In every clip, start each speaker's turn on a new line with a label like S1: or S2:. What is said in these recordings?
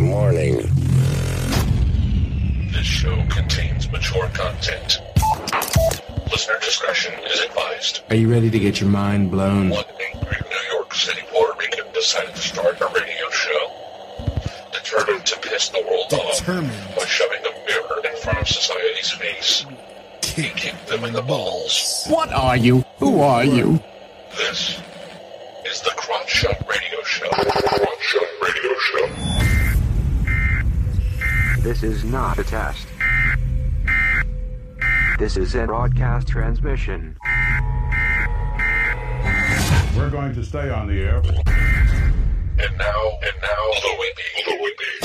S1: Warning.
S2: This show contains mature content. Listener discretion is advised.
S3: Are you ready to get your mind blown?
S2: One angry New York City Puerto Rican decided to start a radio show. Determined to piss the world
S4: Determined.
S2: off by shoving a mirror in front of society's face. He kicked them in the balls.
S3: What are you? Who are you?
S2: This is the Crotch Shot Radio Show.
S5: This is not a test. This is a broadcast transmission.
S6: We're going to stay on the air.
S2: And now, and now, Louie B. Louie B.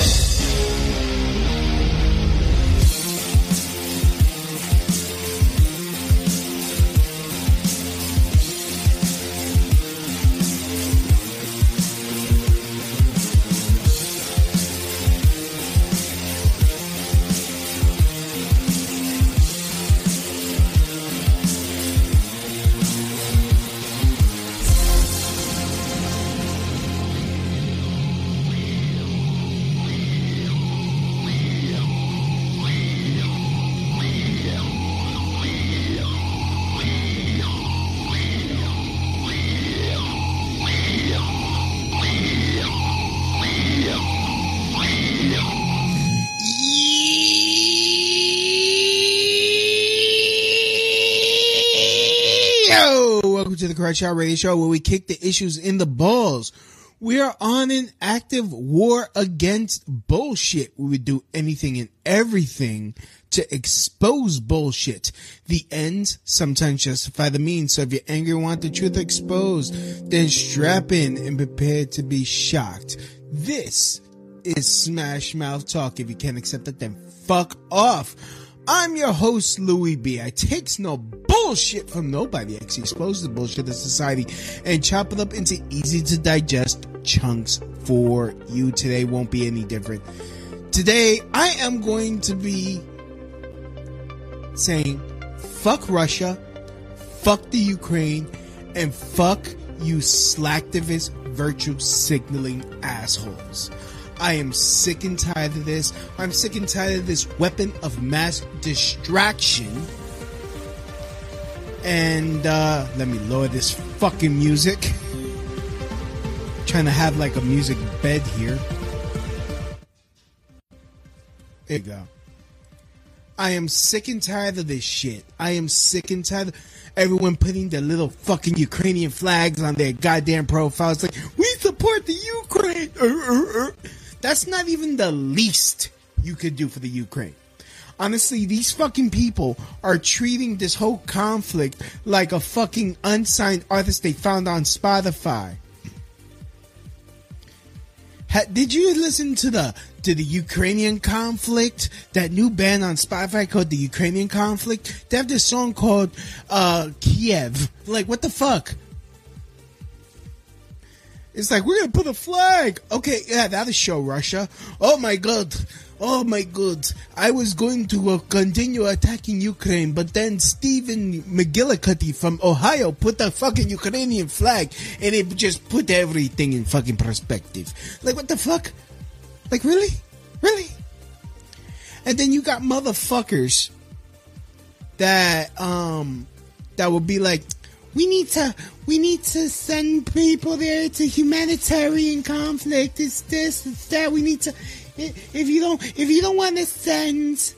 S4: Shot Radio Show where we kick the issues in the balls. We are on an active war against bullshit. We would do anything and everything to expose bullshit. The ends sometimes justify the means. So if you're angry and want the truth exposed, then strap in and prepare to be shocked. This is Smash Mouth Talk. If you can't accept it, then fuck off. I'm your host, Louie B. I takes no bullshit from nobody. Expose the bullshit of society and chop it up into easy to digest chunks for you. Today won't be any different. Today, I am going to be saying fuck Russia, fuck the Ukraine, and fuck you slacktivist virtue signaling assholes. I am sick and tired of this. I'm sick and tired of this weapon of mass distraction. And uh let me lower this fucking music. Trying to have like a music bed here. There you go. I am sick and tired of this shit. I am sick and tired of everyone putting their little fucking Ukrainian flags on their goddamn profiles. Like, we support the Ukraine. Uh, uh, uh. That's not even the least you could do for the Ukraine. Honestly, these fucking people are treating this whole conflict like a fucking unsigned artist they found on Spotify. Ha, did you listen to the to the Ukrainian conflict? That new band on Spotify called the Ukrainian conflict. They have this song called uh, Kiev. Like what the fuck? It's like we're gonna put a flag. Okay, yeah, that'll show Russia. Oh my god. Oh my god. I was going to uh, continue attacking Ukraine, but then Stephen McGillicuddy from Ohio put the fucking Ukrainian flag and it just put everything in fucking perspective. Like what the fuck? Like really? Really? And then you got motherfuckers that um that would be like we need to we need to send people there a humanitarian conflict. It's this it's that. We need to if you don't if you don't want to send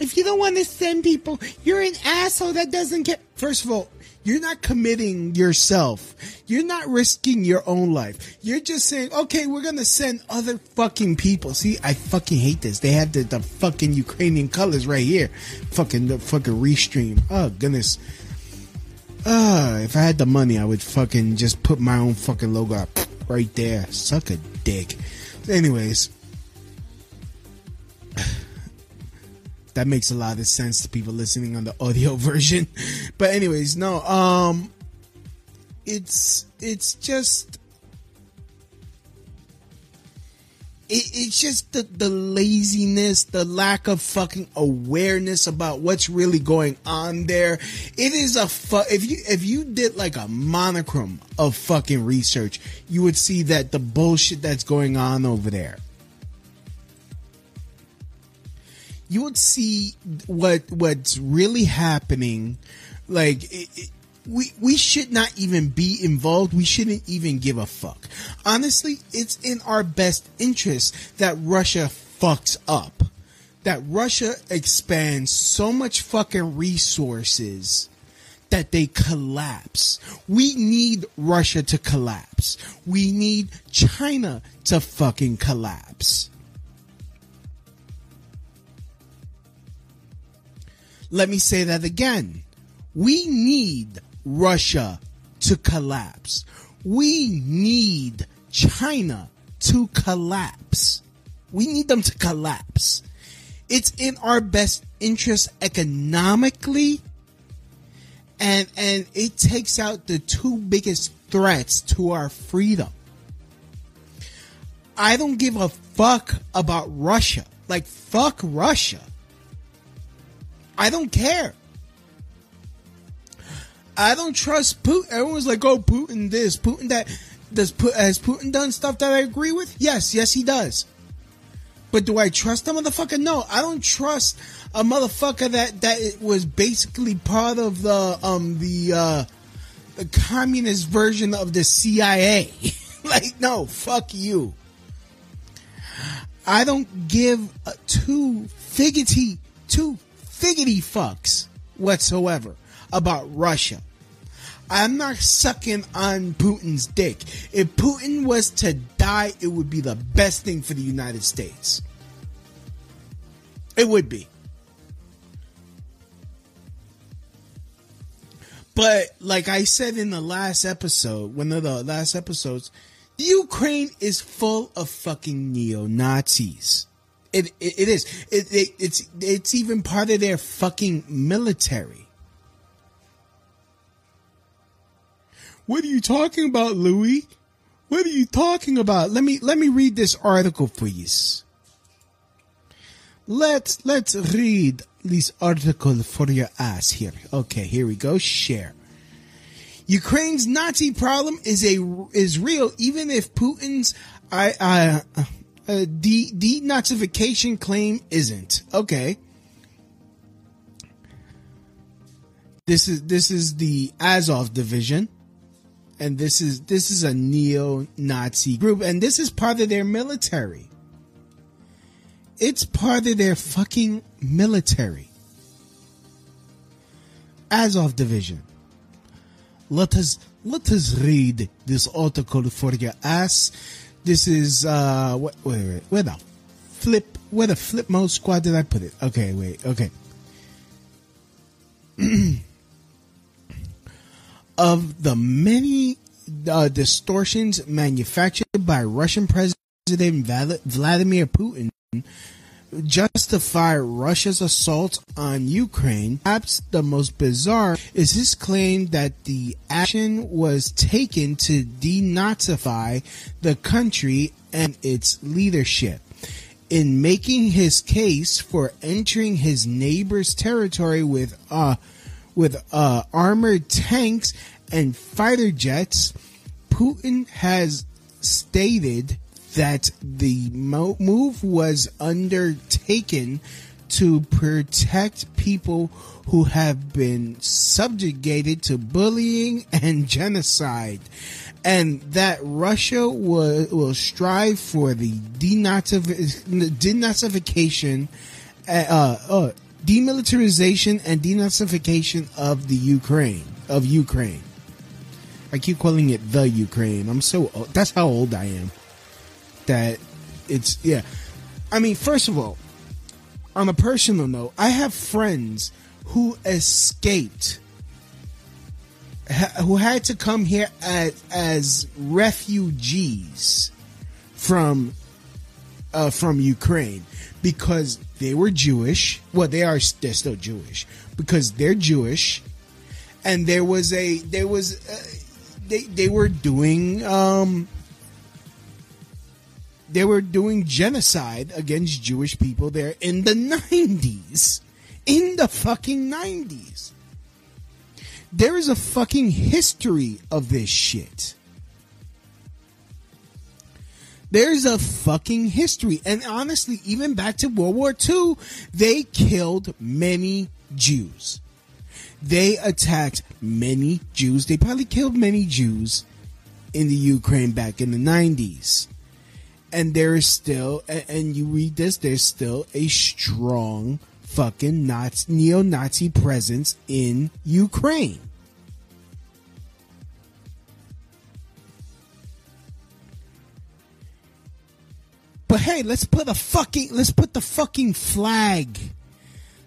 S4: if you don't want to send people you're an asshole that doesn't get first of all you're not committing yourself. You're not risking your own life. You're just saying okay we're gonna send other fucking people. See i fucking hate this. They have the, the fucking ukrainian colors right here. Fucking the fucking restream. Oh goodness uh, if I had the money, I would fucking just put my own fucking logo up right there. Suck a dick. Anyways, that makes a lot of sense to people listening on the audio version. But anyways, no, um, it's it's just it, it's just the, the laziness, the lack of fucking awareness about what's really going on there. It is a fu- if you if you did like a monochrome of fucking research, you would see that the bullshit that's going on over there you would see what what's really happening. Like it, it, we we should not even be involved. We shouldn't even give a fuck. Honestly, it's in our best interest that Russia fucks up. That Russia expands so much fucking resources that they collapse. We need Russia to collapse. We need China to fucking collapse. Let me say that again. We need Russia to collapse. We need China to collapse. We need them to collapse. It's in our best interest economically and and it takes out the two biggest threats to our freedom. I don't give a fuck about Russia. Like fuck Russia. I don't care. I don't trust Putin. Everyone's like, "Oh, Putin this, Putin that." Does has Putin done stuff that I agree with? Yes, yes, he does. But do I trust a motherfucker? No, I don't trust a motherfucker that that was basically part of the um the uh the communist version of the CIA. like, no, fuck you. I don't give a two figgity two figgity fucks whatsoever about Russia. I'm not sucking on Putin's dick. If Putin was to die, it would be the best thing for the United States. It would be. But like I said in the last episode, one of the last episodes, the Ukraine is full of fucking neo Nazis. It, it it is. It, it it's it's even part of their fucking military. What are you talking about, Louie? What are you talking about? Let me let me read this article, please. Let's let's read this article for your ass here. Okay, here we go. Share. Ukraine's Nazi problem is a is real, even if Putin's I I uh, de denazification claim isn't. Okay. This is this is the Azov division and this is this is a neo-Nazi group, and this is part of their military. It's part of their fucking military. Azov division. Let us let us read this article for your ass. This is uh wait, wait, wait where the flip where the flip mode squad did I put it? Okay, wait, okay. of the many uh, distortions manufactured by Russian President Vladimir Putin justify Russia's assault on Ukraine. Perhaps the most bizarre is his claim that the action was taken to denazify the country and its leadership. In making his case for entering his neighbor's territory with uh, with uh, armored tanks and fighter jets, Putin has stated that the mo- move was undertaken to protect people who have been subjugated to bullying and genocide, and that Russia will, will strive for the denazification, uh, uh, demilitarization and denazification of the Ukraine of Ukraine. I keep calling it the Ukraine. I'm so old. that's how old I am. That it's yeah. I mean, first of all, on a personal note, I have friends who escaped, who had to come here as, as refugees from uh, from Ukraine because they were Jewish. Well, they are they're still Jewish because they're Jewish, and there was a there was uh, they they were doing um they were doing genocide against Jewish people there in the 90s. In the fucking 90s. There is a fucking history of this shit. There's a fucking history. And honestly, even back to World War II, they killed many Jews. They attacked many Jews. They probably killed many Jews in the Ukraine back in the 90s. And there is still, and you read this, there's still a strong fucking Nazi, neo-Nazi presence in Ukraine. But hey, let's put a fucking let's put the fucking flag.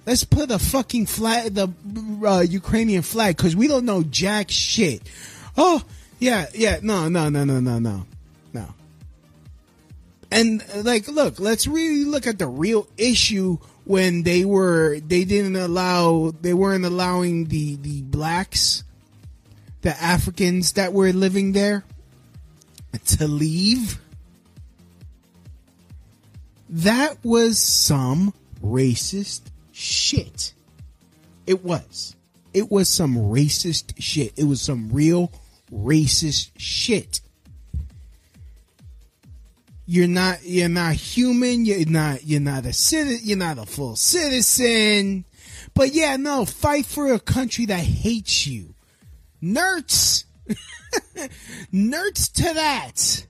S4: Let's put a fucking flag, the uh, Ukrainian flag, because we don't know jack shit. Oh yeah, yeah, no, no, no, no, no, no, no. And like, look, let's really look at the real issue when they were they didn't allow they weren't allowing the the blacks, the Africans that were living there, to leave that was some racist shit. It was. It was some racist shit. It was some real racist shit. You're not you're not human, you're not you're not a citizen, you're not a full citizen. But yeah, no, fight for a country that hates you. Nerds. Nerds to that.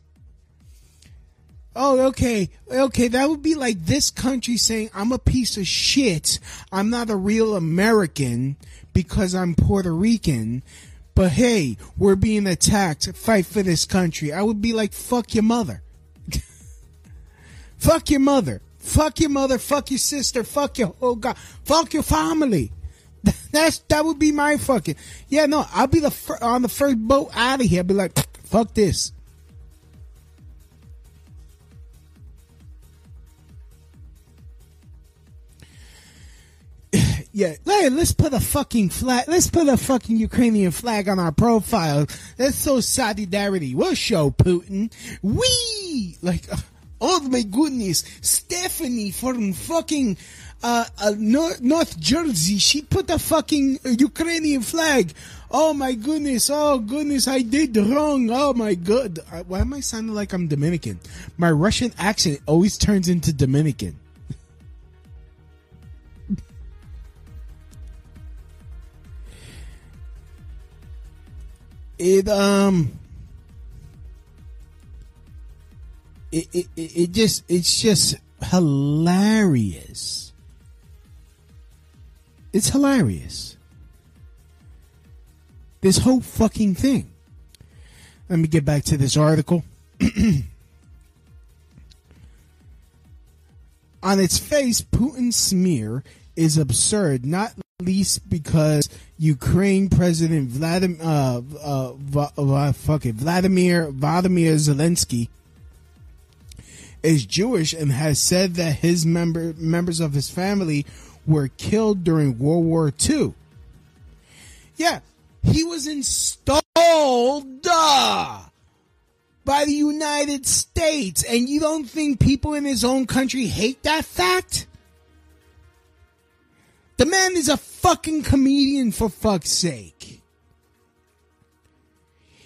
S4: Oh, okay. Okay, that would be like this country saying, I'm a piece of shit. I'm not a real American because I'm Puerto Rican. But hey, we're being attacked. Fight for this country. I would be like, fuck your mother. fuck your mother. Fuck your mother. Fuck your sister. Fuck your, oh God. Fuck your family. That's, that would be my fucking, yeah, no, I'll be the, fir- on the first boat out of here. I'll be like, fuck this. Yeah, hey, let's put a fucking flag. Let's put a fucking Ukrainian flag on our profile. That's so solidarity. We'll show Putin. We like, oh my goodness, Stephanie from fucking uh, uh North, North Jersey. She put a fucking Ukrainian flag. Oh my goodness. Oh goodness, I did wrong. Oh my god. Uh, why am I sounding like I'm Dominican? My Russian accent always turns into Dominican. It um it, it it just it's just hilarious. It's hilarious. This whole fucking thing. Let me get back to this article. On its face putin's smear is absurd not least because Ukraine President Vladimir, uh, uh, uh, fuck it, Vladimir Vladimir Zelensky is Jewish and has said that his member members of his family were killed during World War II. Yeah, he was installed uh, by the United States, and you don't think people in his own country hate that fact? The man is a fucking comedian for fuck's sake.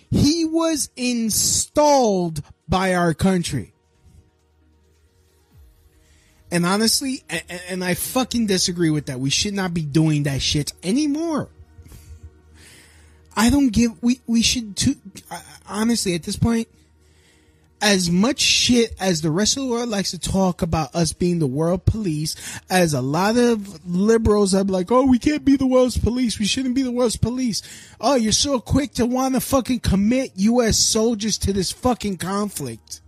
S4: He was installed by our country. And honestly, and, I fucking disagree with that. We should not be doing that shit anymore. I don't give, we, we should, to, honestly, at this point, as much shit as the rest of the world likes to talk about us being the world police, as a lot of liberals are like, oh, we can't be the world's police. We shouldn't be the world's police. Oh, you're so quick to want to fucking commit U.S. soldiers to this fucking conflict.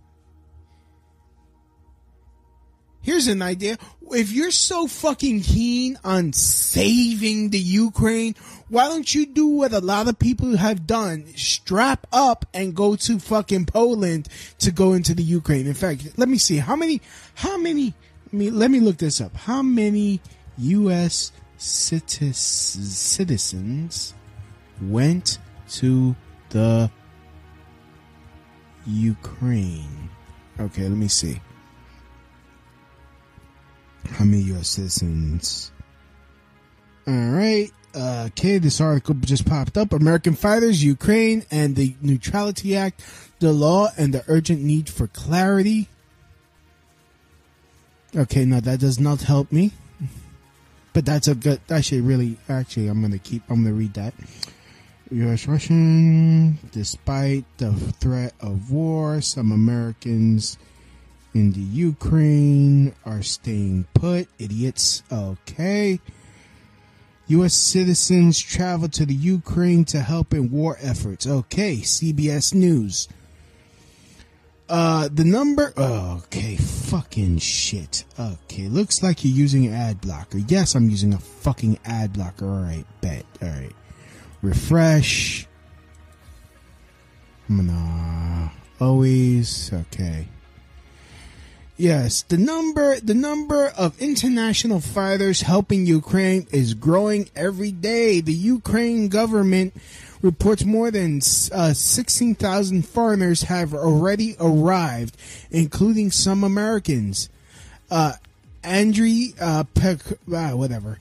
S4: Here's an idea. If you're so fucking keen on saving the Ukraine, why don't you do what a lot of people have done? Strap up and go to fucking Poland to go into the Ukraine. In fact, let me see how many, how many, let me, let me look this up. How many U.S. citizens went to the Ukraine? Okay, let me see. How many U.S. citizens? All right. Uh, okay, this article just popped up. American fighters, Ukraine, and the Neutrality Act, the law, and the urgent need for clarity. Okay, no, that does not help me. But that's a good. Actually, really, actually, I'm gonna keep. I'm gonna read that. U.S. Russian, despite the threat of war, some Americans in the Ukraine are staying put. Idiots. Okay. U.S. citizens travel to the Ukraine to help in war efforts. Okay, CBS News. Uh, the number. Okay, fucking shit. Okay, looks like you're using an ad blocker. Yes, I'm using a fucking ad blocker. All right, bet. All right, refresh. Gonna always. Okay. Yes, the number the number of international fighters helping Ukraine is growing every day. The Ukraine government reports more than uh, 16,000 foreigners have already arrived, including some Americans. Uh, Andriy uh, uh, whatever.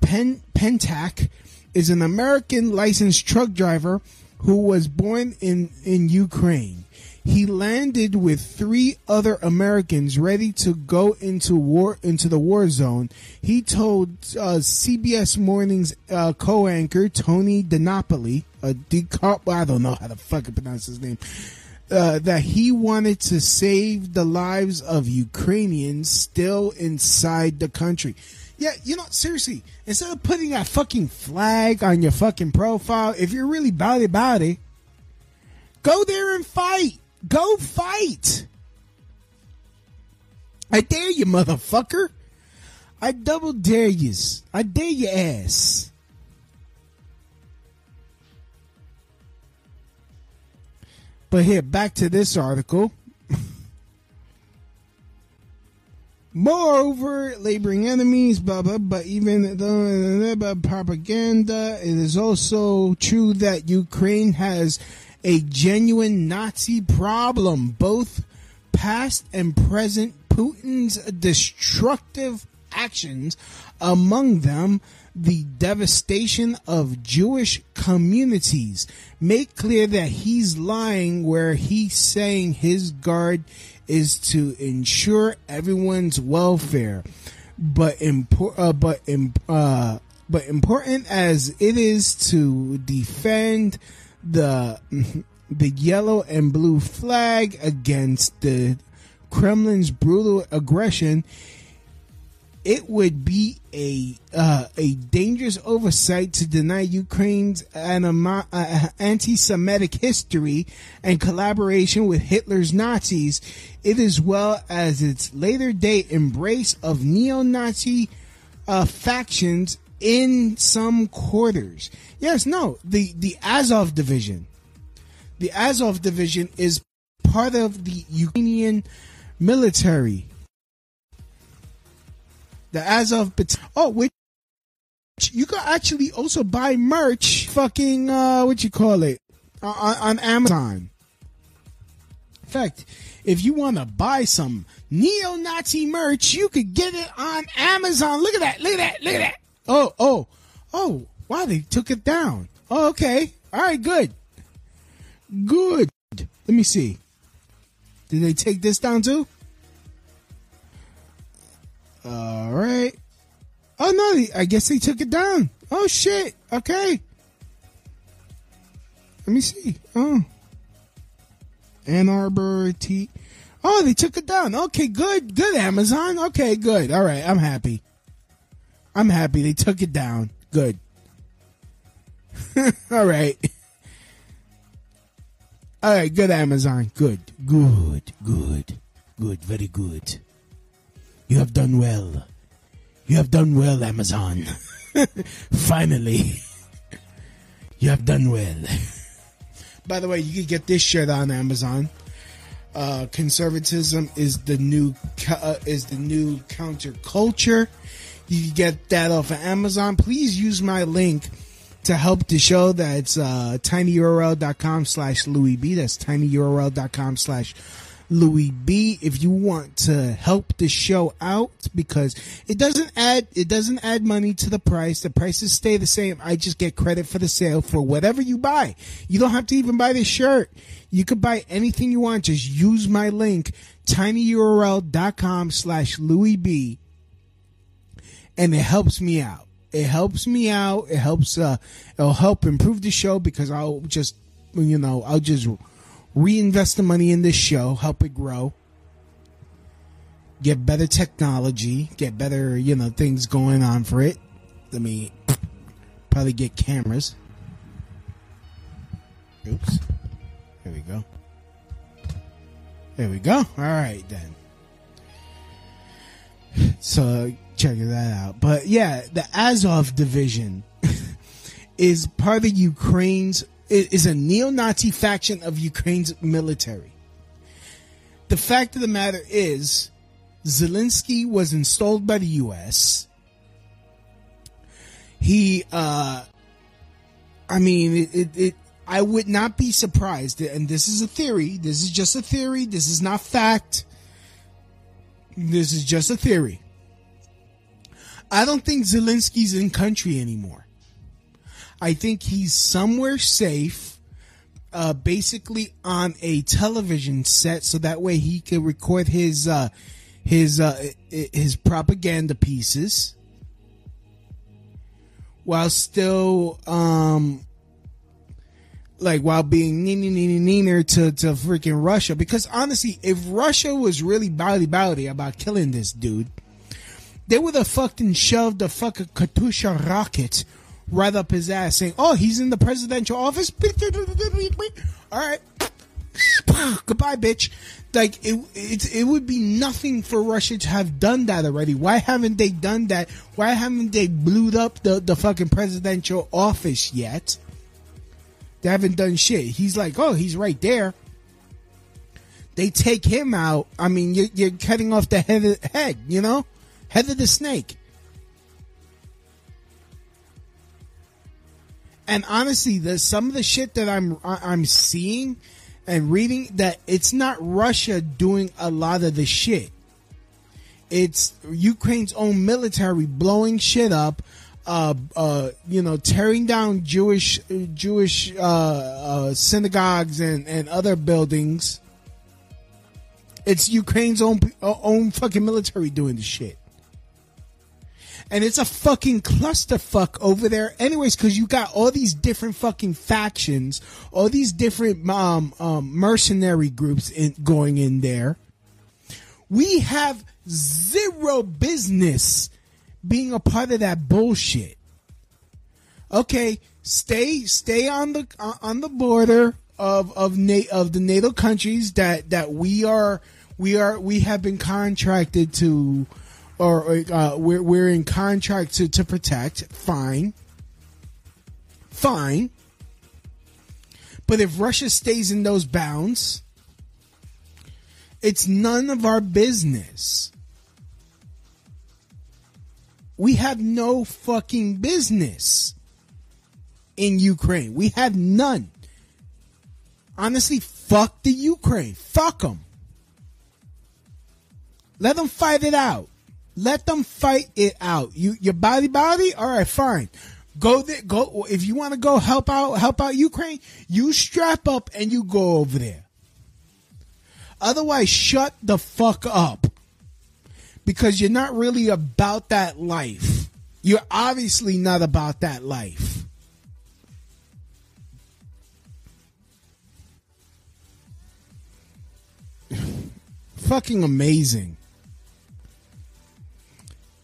S4: Pen Pentak is an American licensed truck driver who was born in in Ukraine. He landed with three other Americans ready to go into war into the war zone. He told uh, CBS Morning's uh, co-anchor Tony DiNapoli, uh, Decar- I don't know how to fucking pronounce his name, uh, that he wanted to save the lives of Ukrainians still inside the country. Yeah, you know, seriously, instead of putting that fucking flag on your fucking profile, if you're really about it, go there and fight. Go fight. I dare you, motherfucker. I double dare yous. I dare your ass. But here, back to this article. Moreover, laboring enemies, blah blah. But even the propaganda, it is also true that Ukraine has a genuine Nazi problem, both past and present. Putin's destructive actions, among them the devastation of Jewish communities, make clear that he's lying where he's saying his guard is to ensure everyone's welfare. But uh, but uh, but important as it is to defend the the yellow and blue flag against the Kremlin's brutal aggression, it would be a uh, a dangerous oversight to deny Ukraine's anima- uh, anti-Semitic history and collaboration with Hitler's Nazis, it as well as its later day embrace of neo-Nazi uh, factions in some quarters. Yes, no, the the Azov division, the Azov division is part of the Ukrainian military. The Azov, oh, which you can actually also buy merch. Fucking uh, what you call it on, on Amazon. In fact, if you want to buy some neo-Nazi merch, you could get it on Amazon. Look at that! Look at that! Look at that! They took it down. Oh, okay. All right, good, good. Let me see. Did they take this down too? All right. Oh no, I guess they took it down. Oh shit. Okay. Let me see. Oh. Ann Arbor T. Oh, they took it down. Okay, good. Good, Amazon. Okay, good. All right, I'm happy. I'm happy they took it down. Good. All right. All right, good, Amazon. Good. Good. Good. Good. Very good. You have done well. You have done well, Amazon. Finally. You have done well. By the way, you can get this shirt on Amazon. Uh, conservatism is the new uh, is the new counterculture. You can get that off of Amazon. Please use my link to help the show. That's uh, tinyurl.com slash Louie B. That's tinyurl.com slash Louie B. If you want to help the show out, because it doesn't add it doesn't add money to the price. The prices stay the same. I just get credit for the sale for whatever you buy. You don't have to even buy the shirt. You could buy anything you want. Just use my link, tinyurl.com slash Louie B. And it helps me out. It helps me out. It helps, uh, it'll help improve the show because I'll just, you know, I'll just reinvest the money in this show, help it grow, get better technology, get better, you know, things going on for it. Let me probably get cameras. Oops. There we go. There we go. All right then. So check that out. But yeah, the Azov division is part of Ukraine's is a neo-Nazi faction of Ukraine's military. The fact of the matter is, Zelensky was installed by the U.S. He, uh, I mean, it, it, it, I would not be surprised, and this is a theory. This is just a theory. This is not fact. This is just a theory. I don't think Zelensky's in country anymore. I think he's somewhere safe, uh, basically on a television set, so that way he can record his uh, his uh, his propaganda pieces while still um like while being neener to to freaking Russia. Because honestly, if Russia was really bowdy bowdy about killing this dude, they would have fucking shoved a fucking Katyusha rocket right up his ass, saying, "Oh, he's in the presidential office." All right, goodbye, bitch. Like it, it, it would be nothing for Russia to have done that already. Why haven't they done that? Why haven't they blew up the the fucking presidential office yet? They haven't done shit. He's like, oh, he's right there. They take him out. I mean, you're, you're cutting off the head, head, you know, of the snake. And honestly, the some of the shit that I'm I'm seeing and reading that it's not Russia doing a lot of the shit. It's Ukraine's own military blowing shit up, uh, uh, you know, tearing down Jewish Jewish uh, uh, synagogues and, and other buildings. It's Ukraine's own own fucking military doing the shit and it's a fucking clusterfuck over there anyways because you got all these different fucking factions all these different um, um, mercenary groups in, going in there. We have zero business being a part of that bullshit. Okay stay stay on the uh, on the border of of Na- of the NATO countries that that we are we are we have been contracted to or uh, we're we're in contract to to protect. Fine, fine. But if Russia stays in those bounds, it's none of our business. We have no fucking business in Ukraine. We have none. Honestly, fuck the Ukraine. Fuck them. Let them fight it out. Let them fight it out. You your body body, all right, fine. Go there. Go if you want to go help out help out Ukraine. You strap up and you go over there. Otherwise, shut the fuck up because you're not really about that life. You're obviously not about that life. Fucking amazing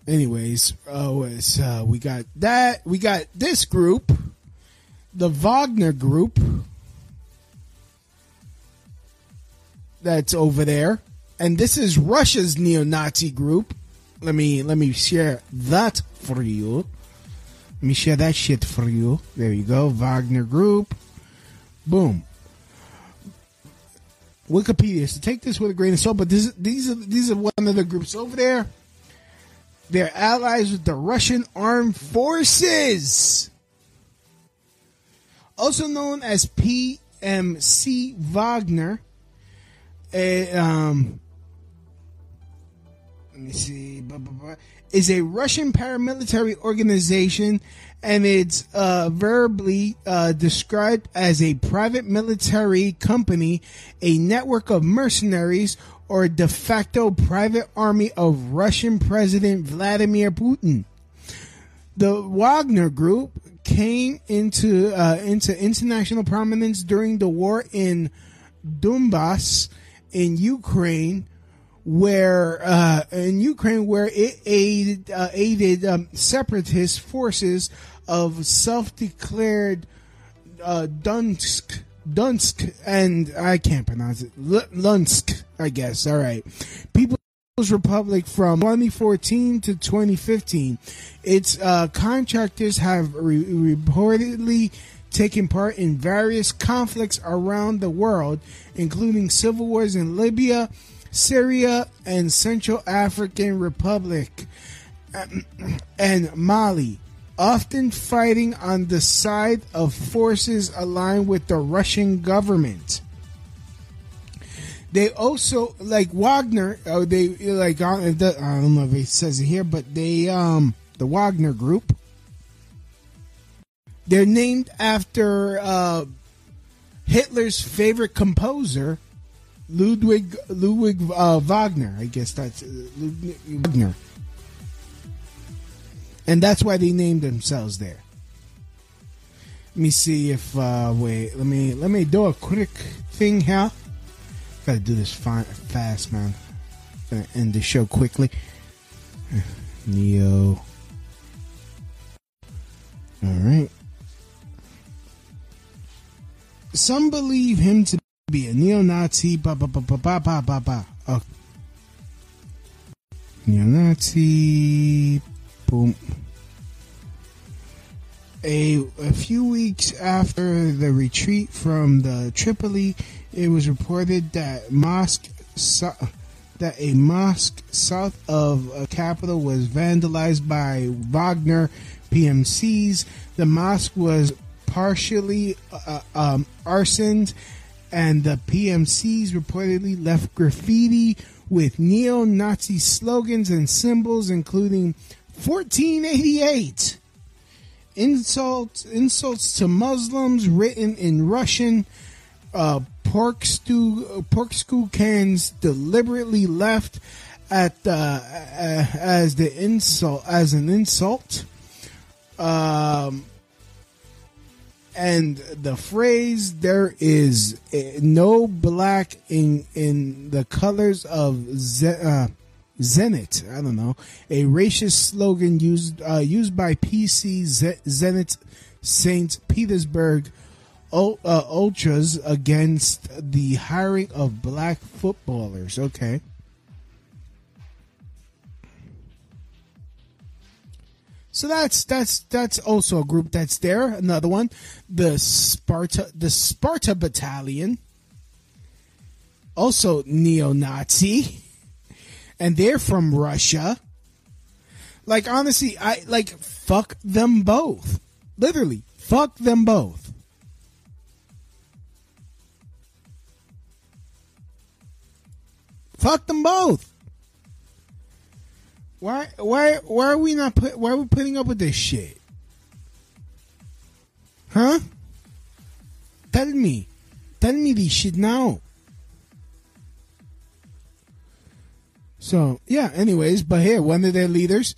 S4: anyways, oh, uh, we got that. We got this group, the Wagner group, that's over there, and this is Russia's neo-Nazi group. Let me let me share that for you. Let me share that shit for you. There you go, Wagner group. Boom. Wikipedia. So take this with a grain of salt, but this, these are these are one of the groups over there. They're allies with the Russian armed forces, also known as PMC Wagner. a, um, let me see, blah, blah, blah, is a Russian paramilitary organization, and it's uh, verbally uh, described as a private military company, a network of mercenaries, or de facto private army of Russian President Vladimir Putin. The Wagner Group came into uh, into international prominence during the war in Donbass in Ukraine, where uh, in Ukraine where it aided uh, aided um, separatist forces of self-declared uh, Donsk, Donsk, and I can't pronounce it, Lunsk, I guess. All right, People's Republic from 2014 to 2015. Its uh, contractors have re- reportedly taken part in various conflicts around the world, including civil wars in Libya, Syria, and Central African Republic, and Mali often fighting on the side of forces aligned with the Russian government. They also like Wagner. Oh, they like I don't know if it says it here, but they um the Wagner Group. They're named after uh, Hitler's favorite composer, Ludwig Ludwig uh, Wagner. I guess that's uh, Ludwig Wagner and that's why they named themselves there. Let me see if uh wait, let me let me do a quick thing here. Gotta do this fine, fast, man. Gonna end the show quickly. Neo. All right. Some believe him to be a neo-Nazi. Ba ba ba ba ba ba ba ba. Oh. Neo-Nazi. Boom. A, a few weeks after the retreat from the Tripoli, it was reported that mosque so, that a mosque south of a capital was vandalized by Wagner PMCs. The mosque was partially uh, um, arsoned, and the PMCs reportedly left graffiti with neo-Nazi slogans and symbols, including 1488 insults insults to Muslims written in Russian. Uh, pork stew pork stew cans deliberately left at uh, as the insult as an insult. Um, and the phrase "there is uh, no black in in the colors of ze- uh, Zenit. I don't know a racist slogan used uh, used by PC Zenit Saint Petersburg uh, ultras against the hiring of black footballers. Okay. So that's that's that's also a group that's there. Another one, the Sparta the Sparta Battalion, also neo-Nazi, and they're from Russia. Like honestly, I like fuck them both. Literally, fuck them both. Fuck them both. Why why why are we not put why are we putting up with this shit? Huh? Tell me. Tell me this shit now. So yeah, anyways, but here, one of their leaders,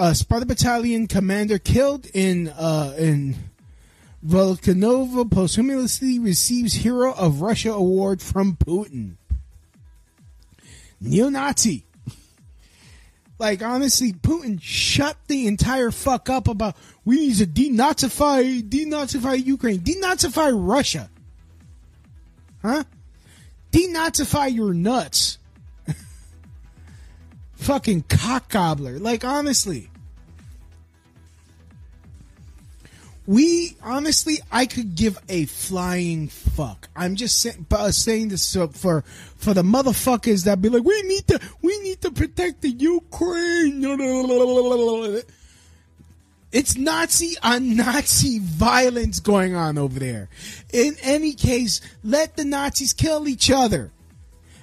S4: uh Sparta Battalion commander killed in uh in Volkanova posthumously receives Hero of Russia award from Putin. Neo-Nazi. Like honestly, Putin shut the entire fuck up about we need to denazify denazify Ukraine, denazify Russia. Huh? Denazify your nuts. Fucking cock gobbler. Like honestly. We honestly, I could give a flying fuck. I'm just say, uh, saying this for for the motherfuckers that be like, we need to we need to protect the Ukraine. It's Nazi on Nazi violence going on over there. In any case, let the Nazis kill each other.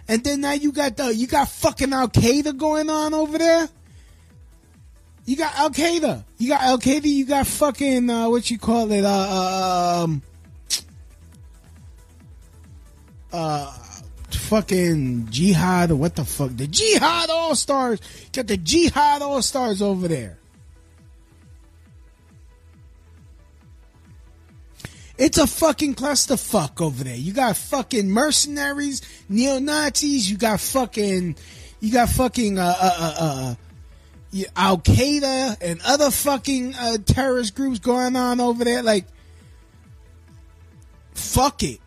S4: And then now you got the you got fucking Al Qaeda going on over there. You got Al Qaeda. You got Al Qaeda. You got fucking uh, what you call it? Uh, um, uh, fucking Jihad what the fuck? The Jihad All Stars. Got the Jihad All Stars over there. It's a fucking clusterfuck over there. You got fucking mercenaries, neo Nazis. You got fucking, you got fucking uh uh uh. uh Al Qaeda and other fucking uh, terrorist groups going on over there. Like, fuck it.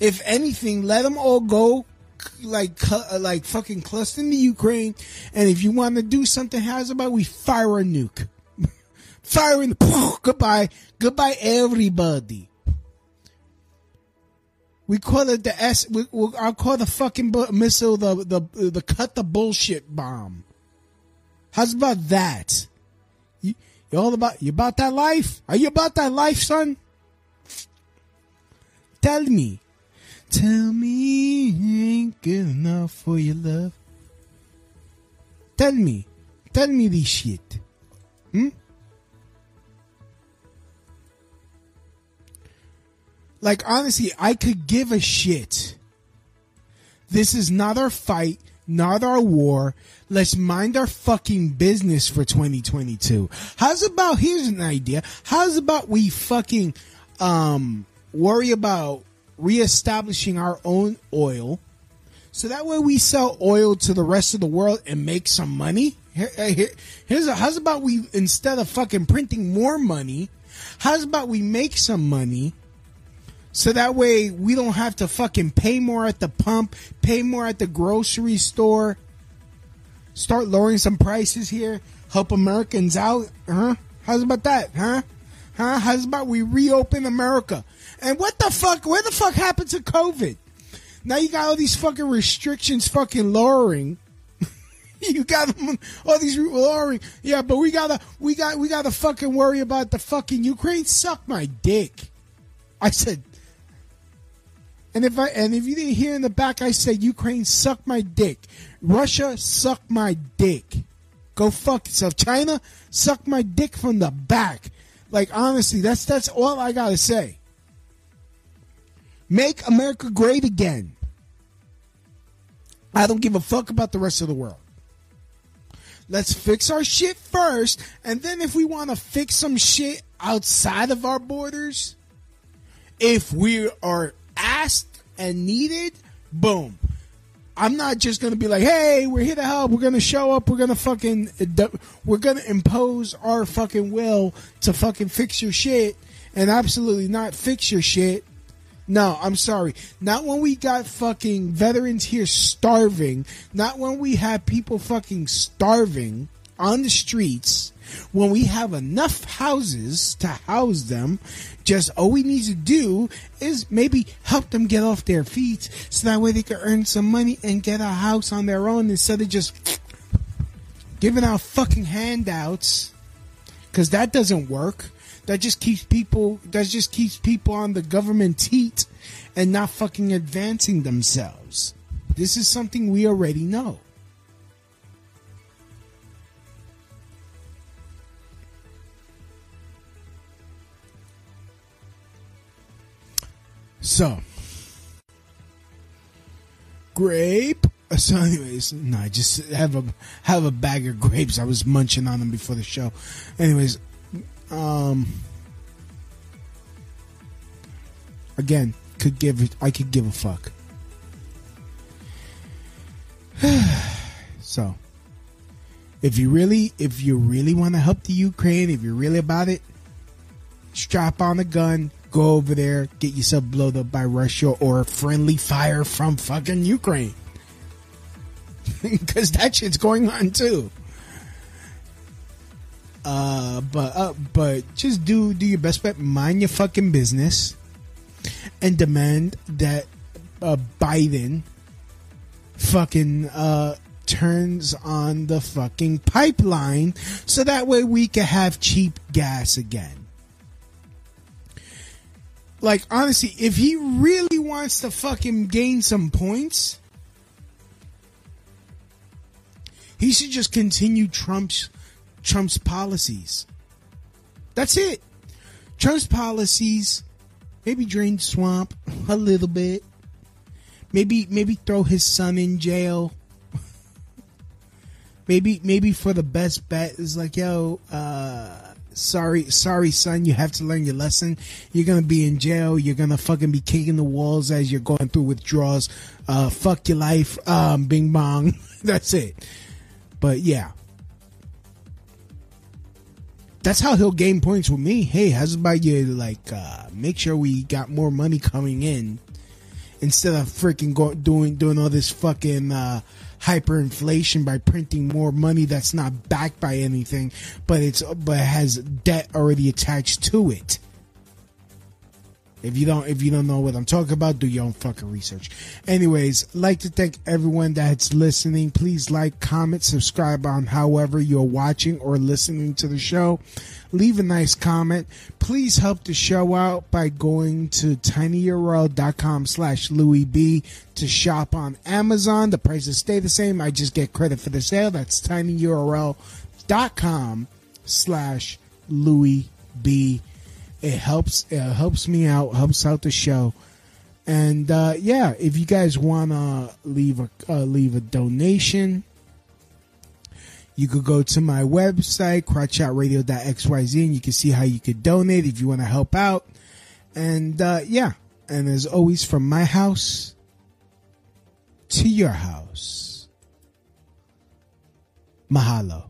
S4: If anything, let them all go, like, uh, like fucking cluster in the Ukraine. And if you want to do something, how's about we fire a nuke? Firing, goodbye, goodbye, everybody. We call it the S. We, we, I'll call the fucking missile the the the cut the bullshit bomb. How's about that? You, you all about you about that life? Are you about that life, son? Tell me. Tell me ain't good enough for your love. Tell me. Tell me this shit. Hmm? Like honestly, I could give a shit. This is not our fight, not our war. Let's mind our fucking business for 2022. How's about here's an idea. How's about we fucking um worry about reestablishing our own oil so that way we sell oil to the rest of the world and make some money? Here, here, here's a, how's about we instead of fucking printing more money, how's about we make some money so that way we don't have to fucking pay more at the pump, pay more at the grocery store, start lowering some prices here, help Americans out, huh? How's about that, huh? Huh? How's about we reopen America? And what the fuck? Where the fuck happened to COVID? Now you got all these fucking restrictions fucking lowering. you got all these lowering. Yeah, but we gotta, we got, we gotta fucking worry about the fucking Ukraine. Suck my dick. I said, and if I and if you didn't hear in the back, I said Ukraine suck my dick. Russia suck my dick. Go fuck yourself. China suck my dick from the back. Like honestly, that's that's all I gotta say. Make America great again. I don't give a fuck about the rest of the world. Let's fix our shit first, and then if we want to fix some shit outside of our borders, if we are asked and needed, boom. I'm not just gonna be like, hey, we're here to help. We're gonna show up. We're gonna fucking, we're gonna impose our fucking will to fucking fix your shit, and absolutely not fix your shit. No, I'm sorry. Not when we got fucking veterans here starving. Not when we have people fucking starving on the streets. When we have enough houses to house them, just all we need to do is maybe help them get off their feet so that way they can earn some money and get a house on their own instead of just giving out fucking handouts. Cause that doesn't work. That just keeps people, that just keeps people on the government teat and not fucking advancing themselves. This is something we already know. So, grape. So, anyways, no, I just have a have a bag of grapes. I was munching on them before the show. Anyways, um, again, could give I could give a fuck. so, if you really, if you really want to help the Ukraine, if you're really about it, strap on a gun, go over there, get yourself blown up by Russia or friendly fire from fucking Ukraine. Because that shit's going on too. Uh, but uh, but just do do your best bet. Mind your fucking business, and demand that uh, Biden fucking uh turns on the fucking pipeline so that way we can have cheap gas again like honestly, if he really wants to fucking gain some points, he should just continue Trump's Trump's policies. That's it. Trump's policies, maybe drain the swamp a little bit. Maybe maybe throw his son in jail. maybe maybe for the best bet is like, yo, uh sorry sorry son, you have to learn your lesson. You're gonna be in jail, you're gonna fucking be kicking the walls as you're going through withdrawals. Uh fuck your life, um, bing bong. That's it. But yeah. That's how he'll gain points with me. Hey, how's about you like uh make sure we got more money coming in instead of freaking go, doing doing all this fucking uh, hyperinflation by printing more money that's not backed by anything, but it's but has debt already attached to it. If you don't if you don't know what I'm talking about, do your own fucking research. Anyways, like to thank everyone that's listening. Please like, comment, subscribe on however you're watching or listening to the show. Leave a nice comment. Please help the show out by going to tinyurl.com slash Louie B to shop on Amazon. The prices stay the same. I just get credit for the sale. That's tinyurl.com slash Louie B. It helps. It helps me out. Helps out the show. And uh, yeah, if you guys wanna leave a uh, leave a donation, you could go to my website crotchshotradio.xyz and you can see how you could donate if you want to help out. And uh, yeah, and as always, from my house to your house, mahalo.